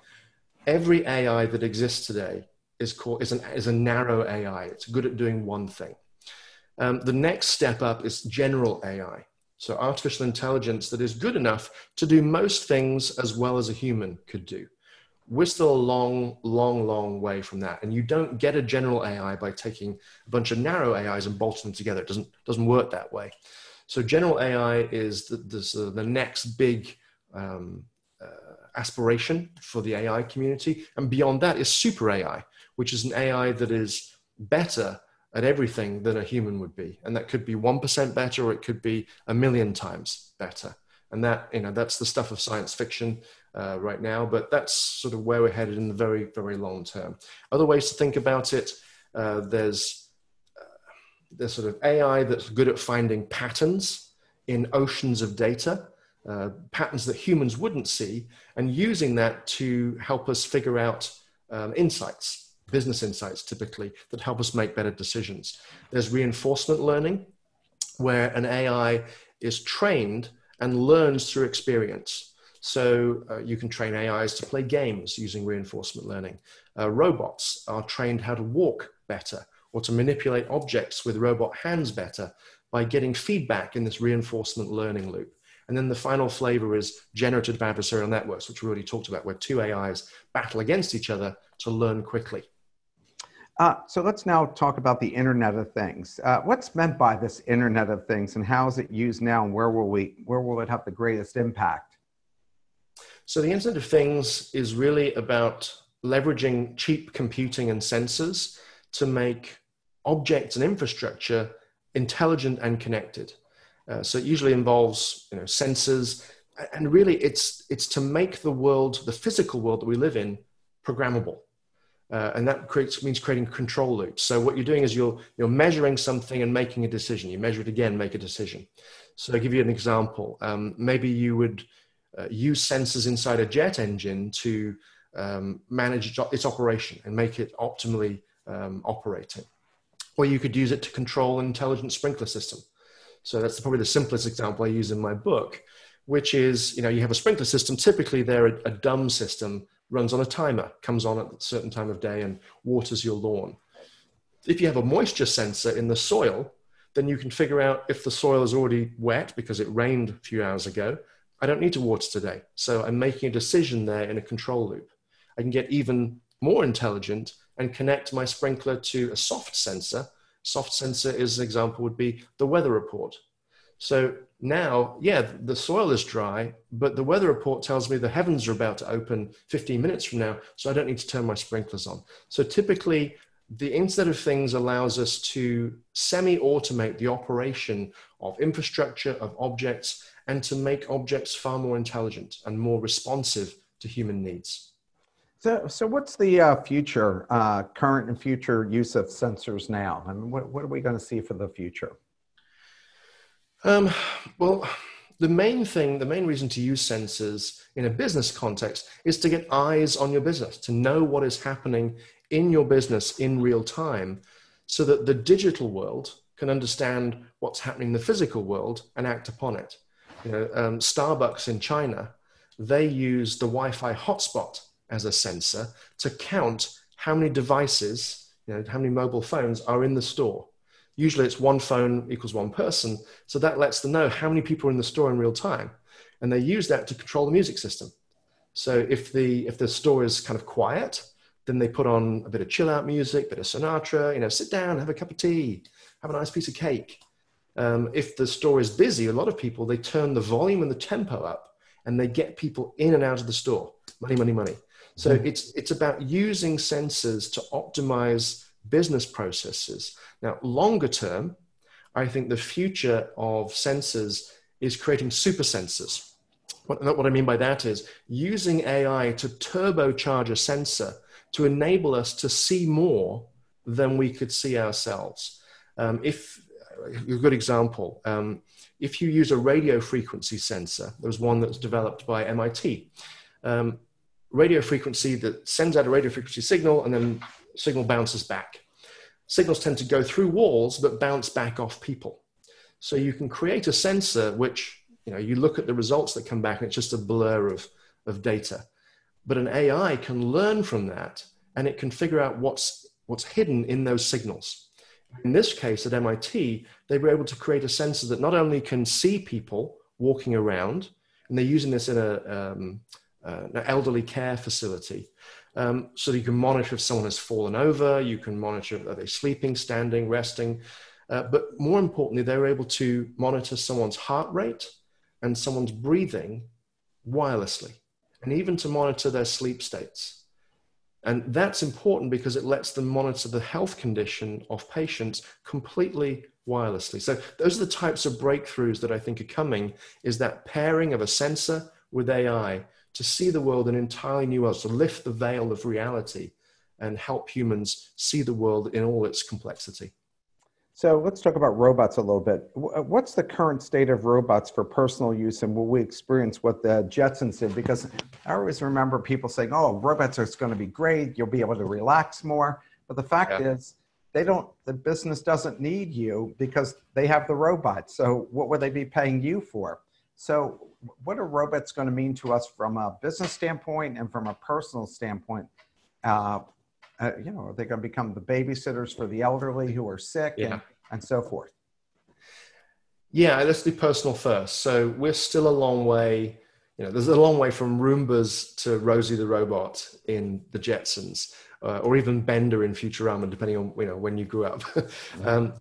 Speaker 2: Every AI that exists today is called is, an, is a narrow AI. It's good at doing one thing. Um, the next step up is general AI. So artificial intelligence that is good enough to do most things as well as a human could do we're still a long, long, long way from that. And you don't get a general AI by taking a bunch of narrow AIs and bolting them together. It doesn't, doesn't work that way. So general AI is the, the, the next big um, aspiration for the AI community. And beyond that is super AI, which is an AI that is better at everything than a human would be. And that could be 1% better, or it could be a million times better. And that, you know, that's the stuff of science fiction uh, right now, but that's sort of where we're headed in the very, very long term. Other ways to think about it, uh, there's uh, there's sort of AI that's good at finding patterns in oceans of data, uh, patterns that humans wouldn't see, and using that to help us figure out um, insights, business insights typically, that help us make better decisions. There's reinforcement learning, where an AI is trained and learns through experience. So uh, you can train AIs to play games using reinforcement learning. Uh, robots are trained how to walk better or to manipulate objects with robot hands better by getting feedback in this reinforcement learning loop. And then the final flavor is generative adversarial networks, which we already talked about, where two AIs battle against each other to learn quickly.
Speaker 1: Uh, so let's now talk about the Internet of Things. Uh, what's meant by this Internet of Things, and how is it used now, and where will we, where will it have the greatest impact?
Speaker 2: So the Internet of Things is really about leveraging cheap computing and sensors to make objects and infrastructure intelligent and connected. Uh, so it usually involves you know, sensors and really, it's it's to make the world, the physical world that we live in, programmable. Uh, and that creates, means creating control loops. So what you're doing is you're, you're measuring something and making a decision. You measure it again, make a decision. So I'll give you an example. Um, maybe you would uh, use sensors inside a jet engine to um, manage its operation and make it optimally um, operating. Or you could use it to control an intelligent sprinkler system. So that's probably the simplest example I use in my book, which is, you know, you have a sprinkler system. Typically, they're a, a dumb system runs on a timer, comes on at a certain time of day and waters your lawn. If you have a moisture sensor in the soil, then you can figure out if the soil is already wet because it rained a few hours ago. I don't need to water today. So I'm making a decision there in a control loop. I can get even more intelligent and connect my sprinkler to a soft sensor. Soft sensor is an example would be the weather report. So now, yeah, the soil is dry, but the weather report tells me the heavens are about to open 15 minutes from now, so I don't need to turn my sprinklers on. So typically, the Internet of Things allows us to semi automate the operation of infrastructure, of objects, and to make objects far more intelligent and more responsive to human needs.
Speaker 1: So, so what's the uh, future, uh, current and future use of sensors now? I mean, what, what are we going to see for the future?
Speaker 2: Um, well, the main thing, the main reason to use sensors in a business context is to get eyes on your business, to know what is happening in your business in real time, so that the digital world can understand what's happening in the physical world and act upon it. You know, um, Starbucks in China, they use the Wi-Fi hotspot as a sensor to count how many devices, you know, how many mobile phones are in the store usually it's one phone equals one person. So that lets them know how many people are in the store in real time. And they use that to control the music system. So if the, if the store is kind of quiet, then they put on a bit of chill out music, a bit of Sinatra, you know, sit down, have a cup of tea, have a nice piece of cake. Um, if the store is busy, a lot of people, they turn the volume and the tempo up and they get people in and out of the store. Money, money, money. So mm-hmm. it's, it's about using sensors to optimize business processes. Now, longer term, I think the future of sensors is creating super sensors. What, what I mean by that is using AI to turbocharge a sensor to enable us to see more than we could see ourselves. Um, if a good example, um, if you use a radio frequency sensor, there was one that was developed by MIT. Um, radio frequency that sends out a radio frequency signal and then signal bounces back. Signals tend to go through walls but bounce back off people. So you can create a sensor which, you know, you look at the results that come back and it's just a blur of, of data. But an AI can learn from that and it can figure out what's, what's hidden in those signals. In this case, at MIT, they were able to create a sensor that not only can see people walking around, and they're using this in a, um, uh, an elderly care facility, um, so you can monitor if someone has fallen over, you can monitor are they sleeping, standing, resting. Uh, but more importantly, they're able to monitor someone's heart rate and someone's breathing wirelessly, and even to monitor their sleep states. And that's important because it lets them monitor the health condition of patients completely wirelessly. So those are the types of breakthroughs that I think are coming is that pairing of a sensor with AI to see the world in an entirely new ways, to lift the veil of reality and help humans see the world in all its complexity.
Speaker 1: So let's talk about robots a little bit. Uh, what's the current state of robots for personal use, and will we experience what the Jetsons did? Because I always remember people saying, "Oh, robots are going to be great. You'll be able to relax more." But the fact yeah. is, they don't. The business doesn't need you because they have the robots. So what would they be paying you for? So, what are robots going to mean to us from a business standpoint and from a personal standpoint? Uh, uh, you know, are they going to become the babysitters for the elderly who are sick yeah. and, and so forth?
Speaker 2: Yeah, let's do personal first. So, we're still a long way. You know, there's a long way from Roombas to Rosie the robot in the Jetsons, uh, or even Bender in Futurama, depending on you know when you grew up. um,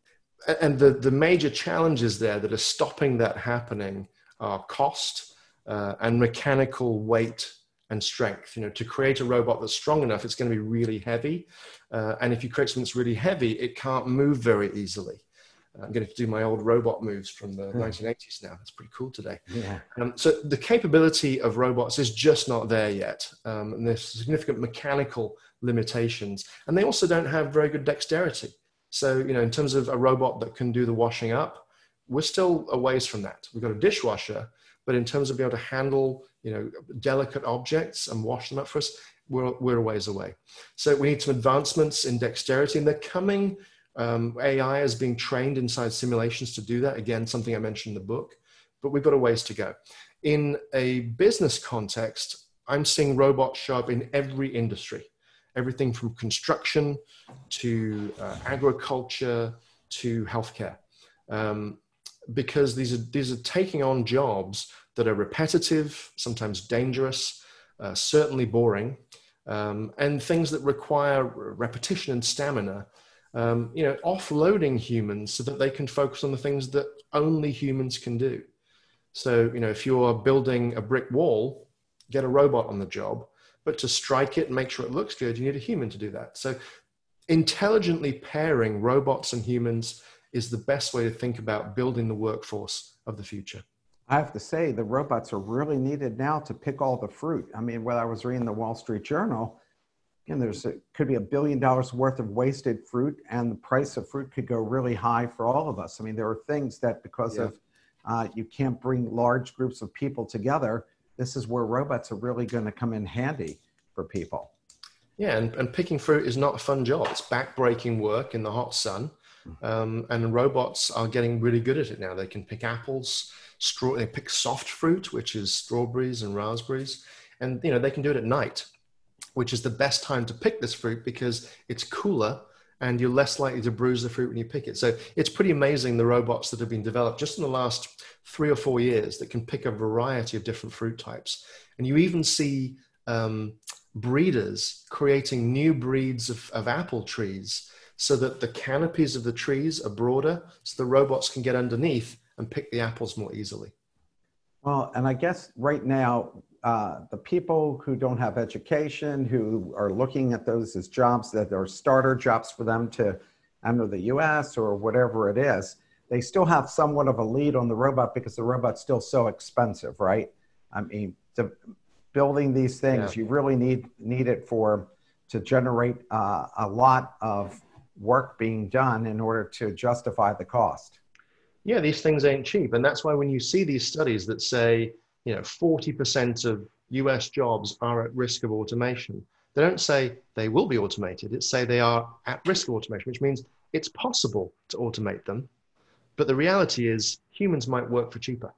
Speaker 2: and the the major challenges there that are stopping that happening are cost uh, and mechanical weight and strength. You know, to create a robot that's strong enough, it's going to be really heavy. Uh, and if you create something that's really heavy, it can't move very easily. I'm going to do my old robot moves from the 1980s now. That's pretty cool today.
Speaker 1: Yeah.
Speaker 2: Um, so the capability of robots is just not there yet. Um, and there's significant mechanical limitations. And they also don't have very good dexterity. So, you know, in terms of a robot that can do the washing up, we're still a ways from that. We've got a dishwasher, but in terms of being able to handle, you know, delicate objects and wash them up for us, we're, we're a ways away. So we need some advancements in dexterity, and they're coming. Um, AI is being trained inside simulations to do that. Again, something I mentioned in the book, but we've got a ways to go. In a business context, I'm seeing robots show up in every industry, everything from construction to uh, agriculture to healthcare. Um, because these are, these are taking on jobs that are repetitive, sometimes dangerous, uh, certainly boring, um, and things that require repetition and stamina, um, you know, offloading humans so that they can focus on the things that only humans can do. So, you know, if you're building a brick wall, get a robot on the job, but to strike it and make sure it looks good, you need a human to do that. So, intelligently pairing robots and humans is the best way to think about building the workforce of the future.
Speaker 1: I have to say, the robots are really needed now to pick all the fruit. I mean, when I was reading the Wall Street Journal, and there's a, could be a billion dollars worth of wasted fruit, and the price of fruit could go really high for all of us. I mean, there are things that because yeah. of uh, you can't bring large groups of people together, this is where robots are really going to come in handy for people.
Speaker 2: Yeah, and, and picking fruit is not a fun job. It's backbreaking work in the hot sun. Um, and robots are getting really good at it now. They can pick apples, straw, they pick soft fruit, which is strawberries and raspberries, and you know they can do it at night, which is the best time to pick this fruit because it's cooler and you're less likely to bruise the fruit when you pick it. So it's pretty amazing the robots that have been developed just in the last three or four years that can pick a variety of different fruit types. And you even see um, breeders creating new breeds of, of apple trees so that the canopies of the trees are broader so the robots can get underneath and pick the apples more easily.
Speaker 1: Well, and I guess right now, uh, the people who don't have education, who are looking at those as jobs that are starter jobs for them to enter the US or whatever it is, they still have somewhat of a lead on the robot because the robot's still so expensive, right? I mean, to, building these things, yeah. you really need need it for to generate uh, a lot of work being done in order to justify the cost.
Speaker 2: Yeah, these things ain't cheap. And that's why when you see these studies that say, you know, 40% of US jobs are at risk of automation, they don't say they will be automated. It's say they are at risk of automation, which means it's possible to automate them. But the reality is humans might work for cheaper.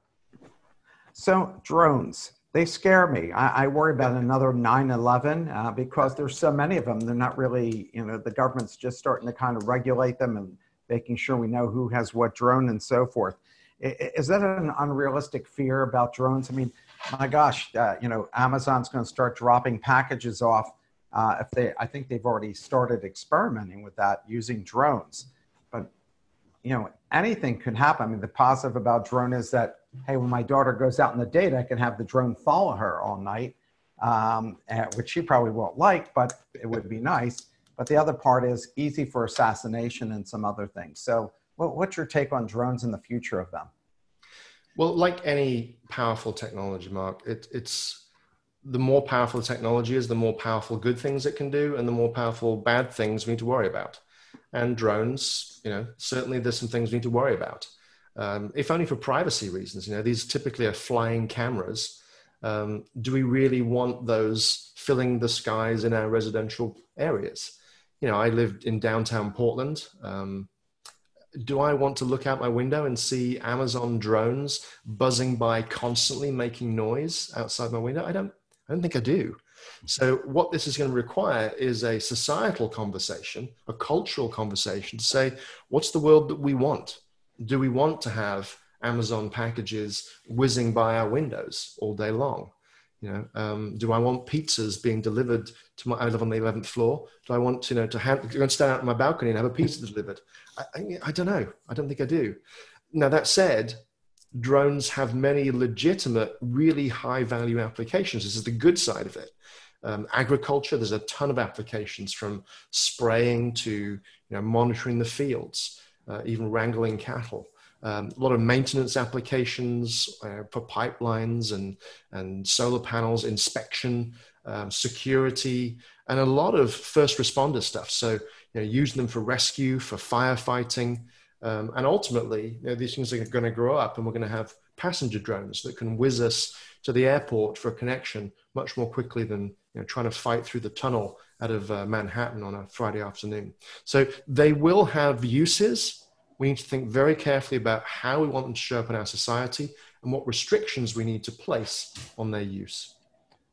Speaker 1: So drones, they scare me. I, I worry about another 9/11 uh, because there's so many of them. They're not really, you know, the government's just starting to kind of regulate them and making sure we know who has what drone and so forth. Is that an unrealistic fear about drones? I mean, my gosh, uh, you know, Amazon's going to start dropping packages off. Uh, if they, I think they've already started experimenting with that using drones. But you know, anything could happen. I mean, the positive about drone is that hey, when my daughter goes out in the date, I can have the drone follow her all night, um, which she probably won't like, but it would be nice. But the other part is easy for assassination and some other things. So, what, what's your take on drones and the future of them?
Speaker 2: Well, like any powerful technology, Mark, it, it's the more powerful the technology is, the more powerful good things it can do, and the more powerful bad things we need to worry about. And drones, you know, certainly there's some things we need to worry about um, if only for privacy reasons. You know, these typically are flying cameras. Um, do we really want those filling the skies in our residential areas? You know, I lived in downtown Portland. Um, do I want to look out my window and see Amazon drones buzzing by constantly making noise outside my window? I don't, I don't think I do. So, what this is going to require is a societal conversation, a cultural conversation to say, what's the world that we want? do we want to have Amazon packages whizzing by our windows all day long? You know, um, do I want pizzas being delivered to my? I live on the eleventh floor. Do I want to, you know, to go and stand out on my balcony and have a pizza delivered? I, I, I don't know. I don't think I do. Now that said, drones have many legitimate, really high value applications. This is the good side of it. Um, agriculture, there's a ton of applications from spraying to you know, monitoring the fields. uh, even wrangling cattle. Um, a lot of maintenance applications uh, for pipelines and, and solar panels, inspection, um, security, and a lot of first responder stuff. So, you know, using them for rescue, for firefighting, um, and ultimately, you know, these things are going to grow up, and we're going to have passenger drones that can whiz us to the airport for a connection much more quickly than you know, trying to fight through the tunnel out of uh, Manhattan on a Friday afternoon. So they will have uses. We need to think very carefully about how we want them to show up in our society and what restrictions we need to place on their use.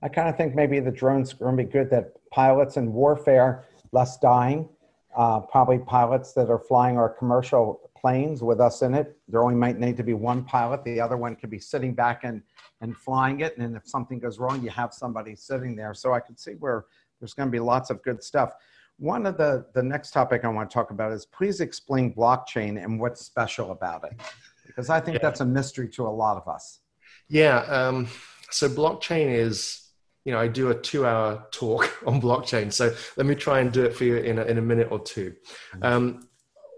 Speaker 1: I kind of think maybe the drones are going to be good that pilots in warfare, less dying, uh, probably pilots that are flying our commercial planes with us in it. There only might need to be one pilot. The other one could be sitting back and, and flying it. And if something goes wrong, you have somebody sitting there. So I could see where there's going to be lots of good stuff. One of the, the next topic I want to talk about is please explain blockchain and what's special about it. Because I think yeah. that's a mystery to a lot of us.
Speaker 2: Yeah. Um, so blockchain is you know, I do a two hour talk on blockchain. So let me try and do it for you in a, in a minute or two. Mm-hmm. Um,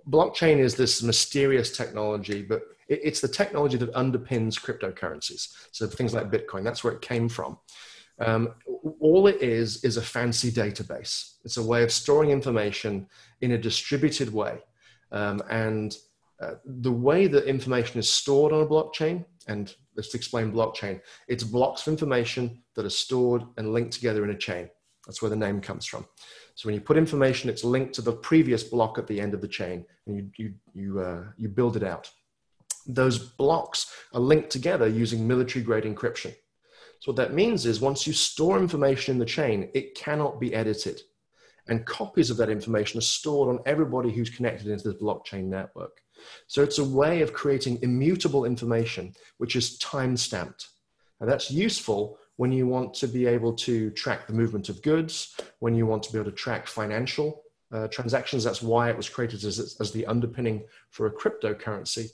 Speaker 2: blockchain is this mysterious technology, but it, it's the technology that underpins cryptocurrencies. So things like Bitcoin, that's where it came from. Um, all it is is a fancy database. It's a way of storing information in a distributed way. Um, and uh, the way that information is stored on a blockchain, and let's explain blockchain, it's blocks of information that are stored and linked together in a chain. That's where the name comes from. So when you put information, it's linked to the previous block at the end of the chain, and you, you, you, uh, you build it out. Those blocks are linked together using military grade encryption. So what that means is once you store information in the chain, it cannot be edited. And copies of that information are stored on everybody who's connected into this blockchain network. So it's a way of creating immutable information, which is time stamped. Now that's useful when you want to be able to track the movement of goods, when you want to be able to track financial uh, transactions. That's why it was created as, as the underpinning for a cryptocurrency.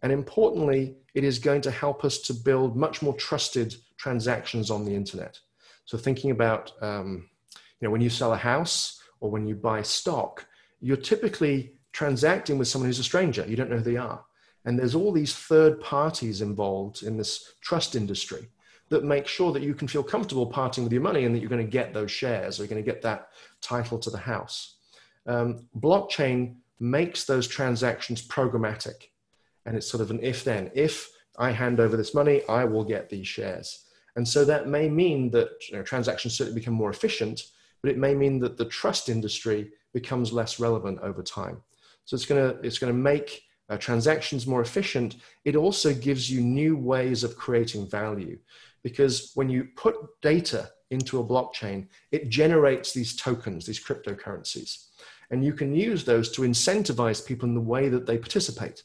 Speaker 2: And importantly, it is going to help us to build much more trusted transactions on the internet. So thinking about, um, you know, when you sell a house or when you buy stock, you're typically transacting with someone who's a stranger. You don't know who they are. And there's all these third parties involved in this trust industry that make sure that you can feel comfortable parting with your money and that you're going to get those shares or you're going to get that title to the house. Um, blockchain makes those transactions programmatic. And it's sort of an if then. If I hand over this money, I will get these shares. And so that may mean that you know, transactions certainly become more efficient, but it may mean that the trust industry becomes less relevant over time. So it's going to, it's going to make uh, transactions more efficient. It also gives you new ways of creating value because when you put data into a blockchain, it generates these tokens, these cryptocurrencies. And you can use those to incentivize people in the way that they participate.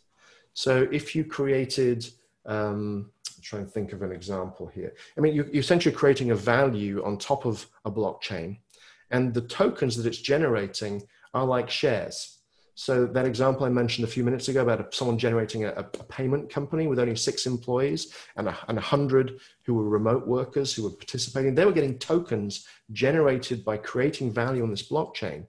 Speaker 2: So if you created, um, I'm trying to think of an example here. I mean, you, you're essentially creating a value on top of a blockchain, and the tokens that it's generating are like shares. So that example I mentioned a few minutes ago about someone generating a, a payment company with only six employees and a, and hundred who were remote workers who were participating, they were getting tokens generated by creating value on this blockchain,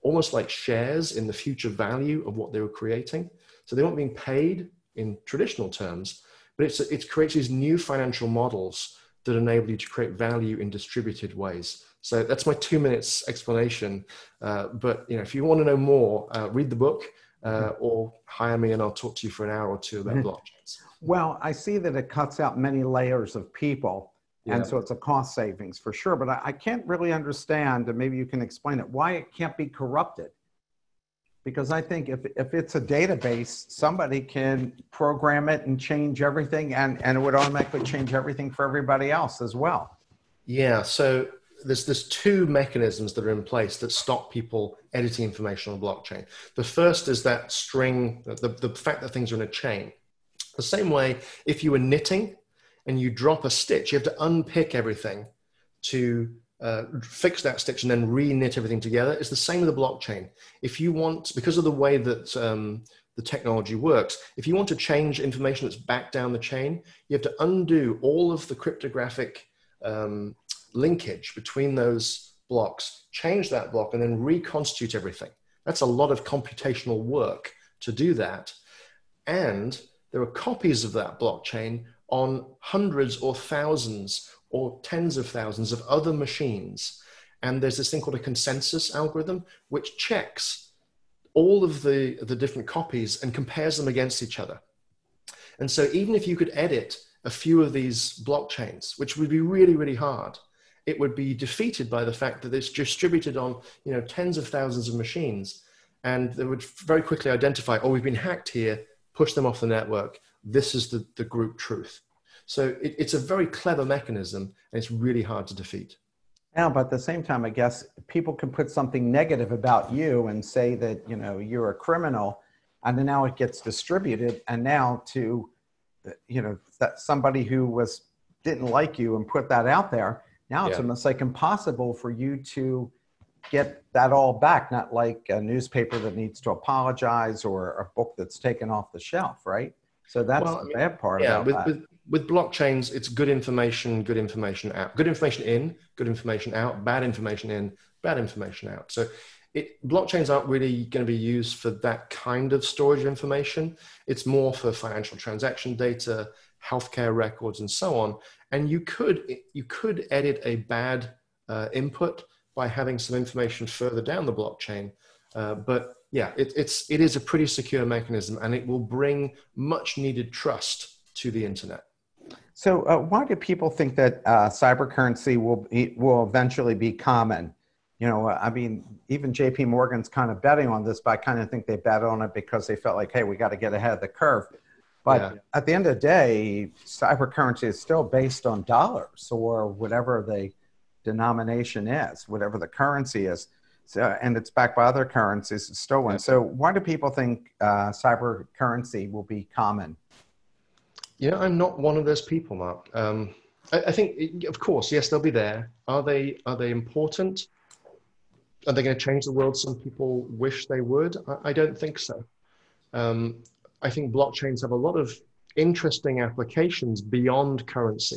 Speaker 2: almost like shares in the future value of what they were creating. So they weren't being paid in traditional terms, but it's, it creates these new financial models that enable you to create value in distributed ways. So that's my two minutes explanation. Uh, but you know, if you want to know more, uh, read the book uh, or hire me, and I'll talk to you for an hour or two about mm-hmm. blockchains.
Speaker 1: Well, I see that it cuts out many layers of people, yeah. and so it's a cost savings for sure. But I, I can't really understand, and maybe you can explain it, why it can't be corrupted. Because I think if, if it's a database, somebody can program it and change everything, and, and it would automatically change everything for everybody else as well.
Speaker 2: Yeah. So there's there's two mechanisms that are in place that stop people editing information on blockchain. The first is that string, the, the fact that things are in a chain. The same way, if you were knitting and you drop a stitch, you have to unpick everything to uh, fix that stitch and then re-knit everything together. It's the same with the blockchain. If you want, because of the way that um, the technology works, if you want to change information that's back down the chain, you have to undo all of the cryptographic um, linkage between those blocks, change that block, and then reconstitute everything. That's a lot of computational work to do that. And there are copies of that blockchain on hundreds or thousands or tens of thousands of other machines. And there's this thing called a consensus algorithm, which checks all of the, the different copies and compares them against each other. And so even if you could edit a few of these blockchains, which would be really, really hard, it would be defeated by the fact that it's distributed on you know, tens of thousands of machines. And they would very quickly identify, oh, we've been hacked here, push them off the network. This is the, the group truth. So it, it's a very clever mechanism and it's really hard to defeat.
Speaker 1: Yeah, but at the same time, I guess people can put something negative about you and say that, you know, you're a criminal and then now it gets distributed and now to, you know, that somebody who was, didn't like you and put that out there, now it's yeah. almost like impossible for you to get that all back, not like a newspaper that needs to apologize or a book that's taken off the shelf, right? So that's well, the bad part yeah,
Speaker 2: with, with, with blockchains, it's good information, good information out, good information in, good information out, bad information in, bad information out. So it, blockchains aren't really going to be used for that kind of storage of information. It's more for financial transaction data, healthcare records, and so on. And you could you could edit a bad uh, input by having some information further down the blockchain. Uh, but yeah, it, it's it is a pretty secure mechanism, and it will bring much needed trust to the internet.
Speaker 1: So, uh, why do people think that uh, cyber currency will be, will eventually be common? You know, I mean, even J.P. Morgan's kind of betting on this, but I kind of think they bet on it because they felt like, hey, we got to get ahead of the curve. But yeah. at the end of the day, cyber currency is still based on dollars or whatever the denomination is, whatever the currency is. So, and it's backed by other currencies it's stolen. So, why do people think uh, cyber currency will be common?
Speaker 2: Yeah, I'm not one of those people, Mark. Um, I, I, think, of course, yes, they'll be there. Are they? Are they important? Are they going to change the world? Some people wish they would. I, I don't think so. Um, I think blockchains have a lot of interesting applications beyond currency.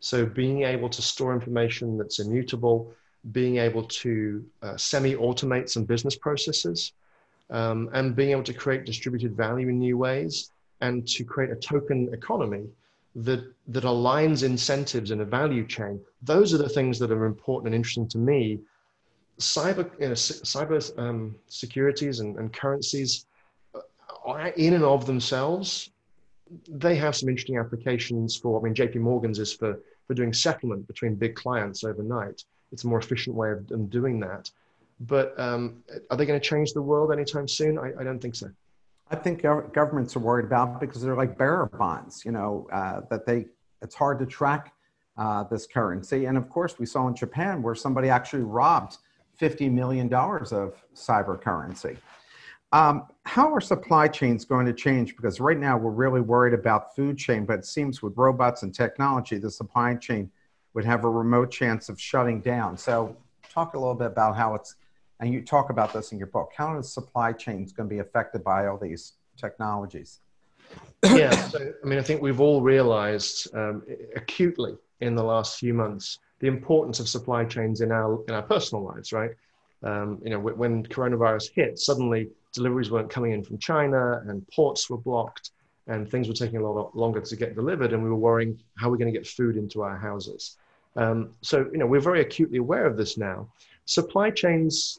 Speaker 2: So, being able to store information that's immutable, being able to uh, semi-automate some business processes, um, and being able to create distributed value in new ways and to create a token economy that, that aligns incentives in a value chain. Those are the things that are important and interesting to me. Cyber, you know, cyber um, securities and, and currencies, in and of themselves, they have some interesting applications for, I mean, JP Morgan's is for, for doing settlement between big clients overnight. It's a more efficient way of, of doing that. But um, are they going to change the world anytime soon? I, I don't think so.
Speaker 1: I think governments are worried about because they're like bearer bonds, you know, uh, that they, it's hard to track uh, this currency. And of course, we saw in Japan where somebody actually robbed $50 million of cyber currency. Um, how are supply chains going to change? Because right now we're really worried about food chain, but it seems with robots and technology, the supply chain would have a remote chance of shutting down. So talk a little bit about how it's and you talk about this in your book. How is supply chains going to be affected by all these technologies?
Speaker 2: yeah, so I mean, I think we've all realized um, acutely in the last few months the importance of supply chains in our in our personal lives, right? Um, you know, when coronavirus hit, suddenly deliveries weren't coming in from China, and ports were blocked, and things were taking a lot longer to get delivered, and we were worrying how we're going to get food into our houses. Um, so, you know, we're very acutely aware of this now. Supply chains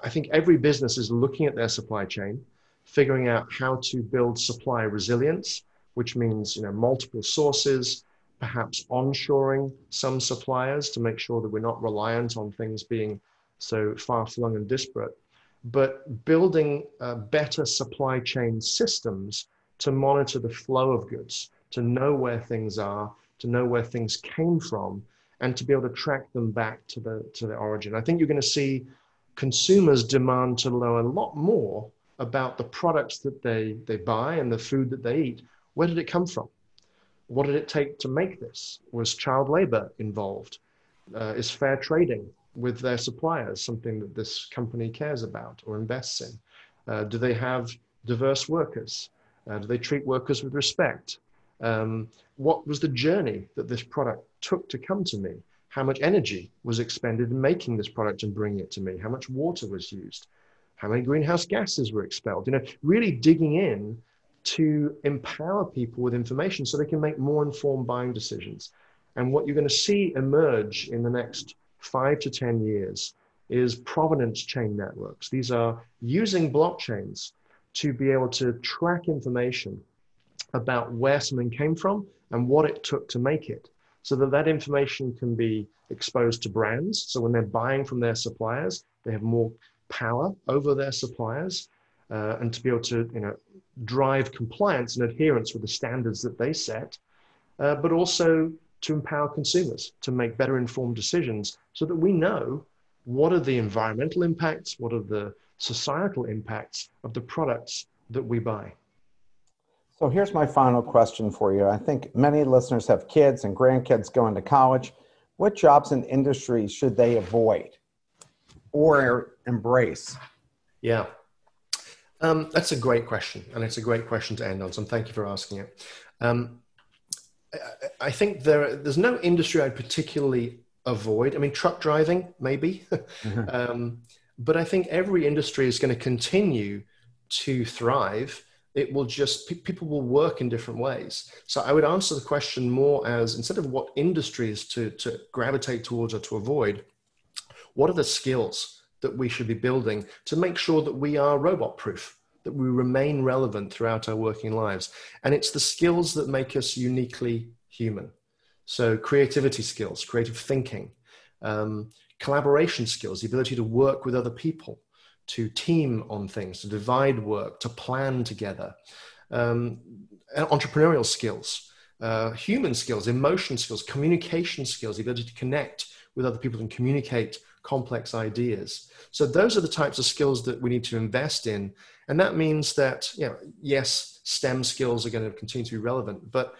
Speaker 2: I think every business is looking at their supply chain, figuring out how to build supply resilience, which means you know multiple sources, perhaps onshoring some suppliers to make sure that we're not reliant on things being so far flung and disparate, but building uh, better supply chain systems to monitor the flow of goods, to know where things are, to know where things came from, and to be able to track them back to the to the origin. I think you're going to see consumers demand to know a lot more about the products that they, they buy and the food that they eat. Where did it come from? What did it take to make this? Was child labor involved? Uh, is fair trading with their suppliers something that this company cares about or invests in? Uh, do they have diverse workers? Uh, do they treat workers with respect? Um, what was the journey that this product took to come to me? how much energy was expended in making this product and bringing it to me, how much water was used. how many greenhouse gases were expelled. You know, really digging in to empower people with information so they can make more informed buying decisions. And what you're going to see emerge in the next five to 10 years is provenance chain networks. These are using blockchains to be able to track information about where something came from and what it took to make it so that that information can be exposed to brands. So when they're buying from their suppliers, they have more power over their suppliers uh, and to be able to you know, drive compliance and adherence with the standards that they set, uh, but also to empower consumers to make better informed decisions so that we know what are the environmental impacts, what are the societal impacts of the products that we buy.
Speaker 1: So here's my final question for you. I think many listeners have kids and grandkids going to college. What jobs and industries should they avoid or embrace?
Speaker 2: Yeah, um, that's a great question, and it's a great question to end on. So thank you for asking it. Um, I, I, think there there's no industry I'd particularly avoid. I mean, truck driving maybe, mm-hmm. um, but I think every industry is going to continue to thrive. It will just people will work in different ways. So I would answer the question more as instead of what industries to to gravitate towards or to avoid, what are the skills that we should be building to make sure that we are robot proof, that we remain relevant throughout our working lives. And it's the skills that make us uniquely human. So, creativity skills, creative thinking, um, collaboration skills, the ability to work with other people, to team on things, to divide work, to plan together, um, entrepreneurial skills, uh, human skills, emotion skills, communication skills, the ability to connect with other people and communicate complex ideas. So those are the types of skills that we need to invest in. And that means that, you know, yes, STEM skills are going to continue to be relevant, but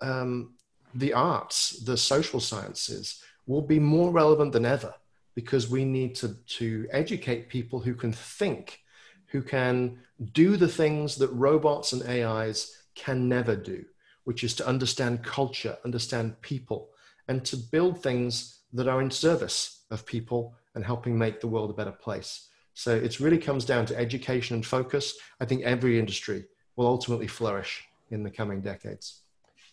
Speaker 2: um, the arts, the social sciences will be more relevant than ever because we need to, to educate people who can think, who can do the things that robots and AIs can never do, which is to understand culture, understand people, and to build things that are in service of people and helping make the world a better place. So it really comes down to education and focus. I think every industry will ultimately flourish in the coming decades.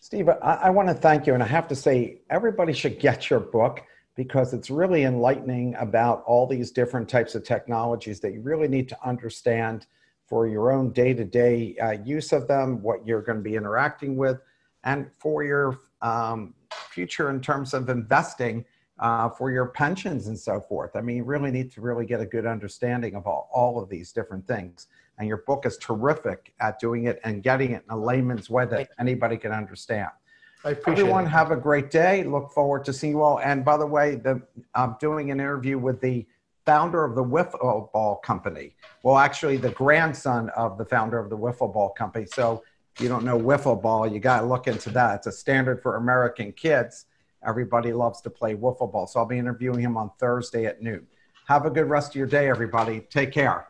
Speaker 1: Steve, I, I want to thank you. And I have to say, everybody should get your book because it's really enlightening about all these different types of technologies that you really need to understand for your own day to day use of them, what you're going to be interacting with, and for your um, future in terms of investing uh, for your pensions and so forth. I mean, you really need to really get a good understanding of all, all of these different things. And your book is terrific at doing it and getting it in a layman's way that anybody can understand.
Speaker 2: I appreciate
Speaker 1: Everyone
Speaker 2: it.
Speaker 1: have a great day. Look forward to seeing you all. And by the way, the, I'm doing an interview with the founder of the Wiffle Ball Company. Well, actually, the grandson of the founder of the Wiffle Ball Company. So if you don't know Wiffle Ball, you got to look into that. It's a standard for American kids Everybody loves to play wiffle ball. So I'll be interviewing him on Thursday at noon. Have a good rest of your day, everybody. Take care.